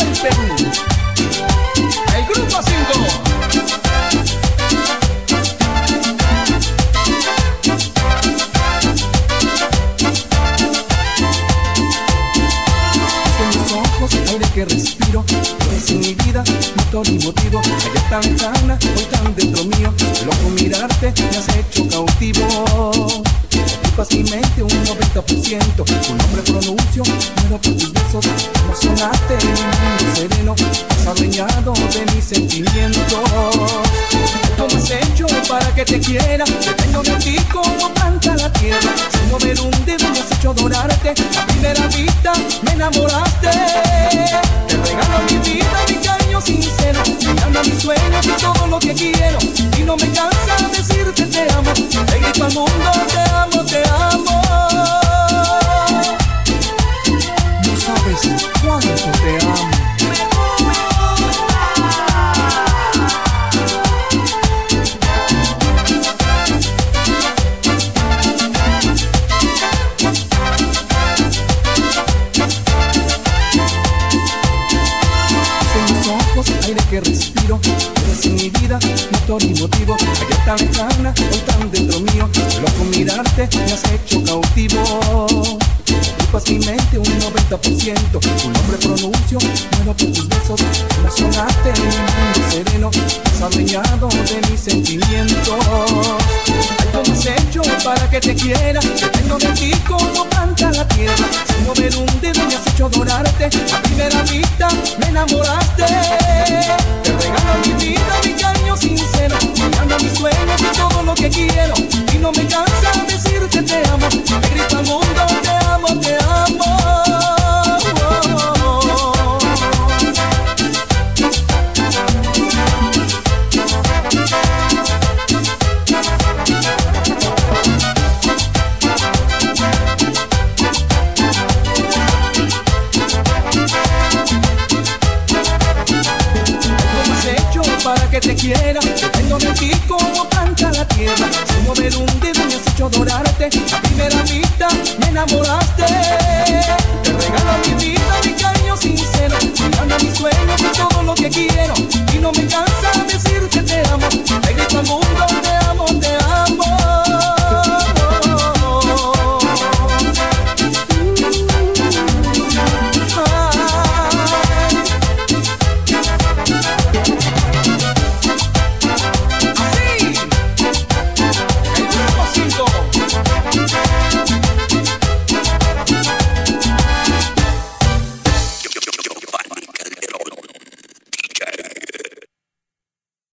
el Perú. El grupo 5. aire que respiro, es mi vida, motor y motivo. Allá tan lejana, hoy tan dentro mío. Loco mirarte, me has hecho cautivo. Besos. Emocionaste en un mundo sereno, has adueñado de mis sentimientos. ¿Cómo has hecho para que te quiera? Dependo de ti como planta la tierra. Sin mover un dedo me has hecho adorarte. A primera vista me enamoraste. Te amo. aire que respiro. Eres mi vida, motor y motivo. Ayer tan lejana, hoy tan dentro mío. Loco mirarte, me has hecho cautivo. Ocupas mi mente un 90%. Tu nombre pronuncio, muero por tus besos. Emocionaste en un mundo sereno. Has adueñado de mis sentimientos. ¿cómo has hecho para que te quiera? Dependo de ti como planta la tierra. Sin mover un dedo me has hecho adorarte. Quiera.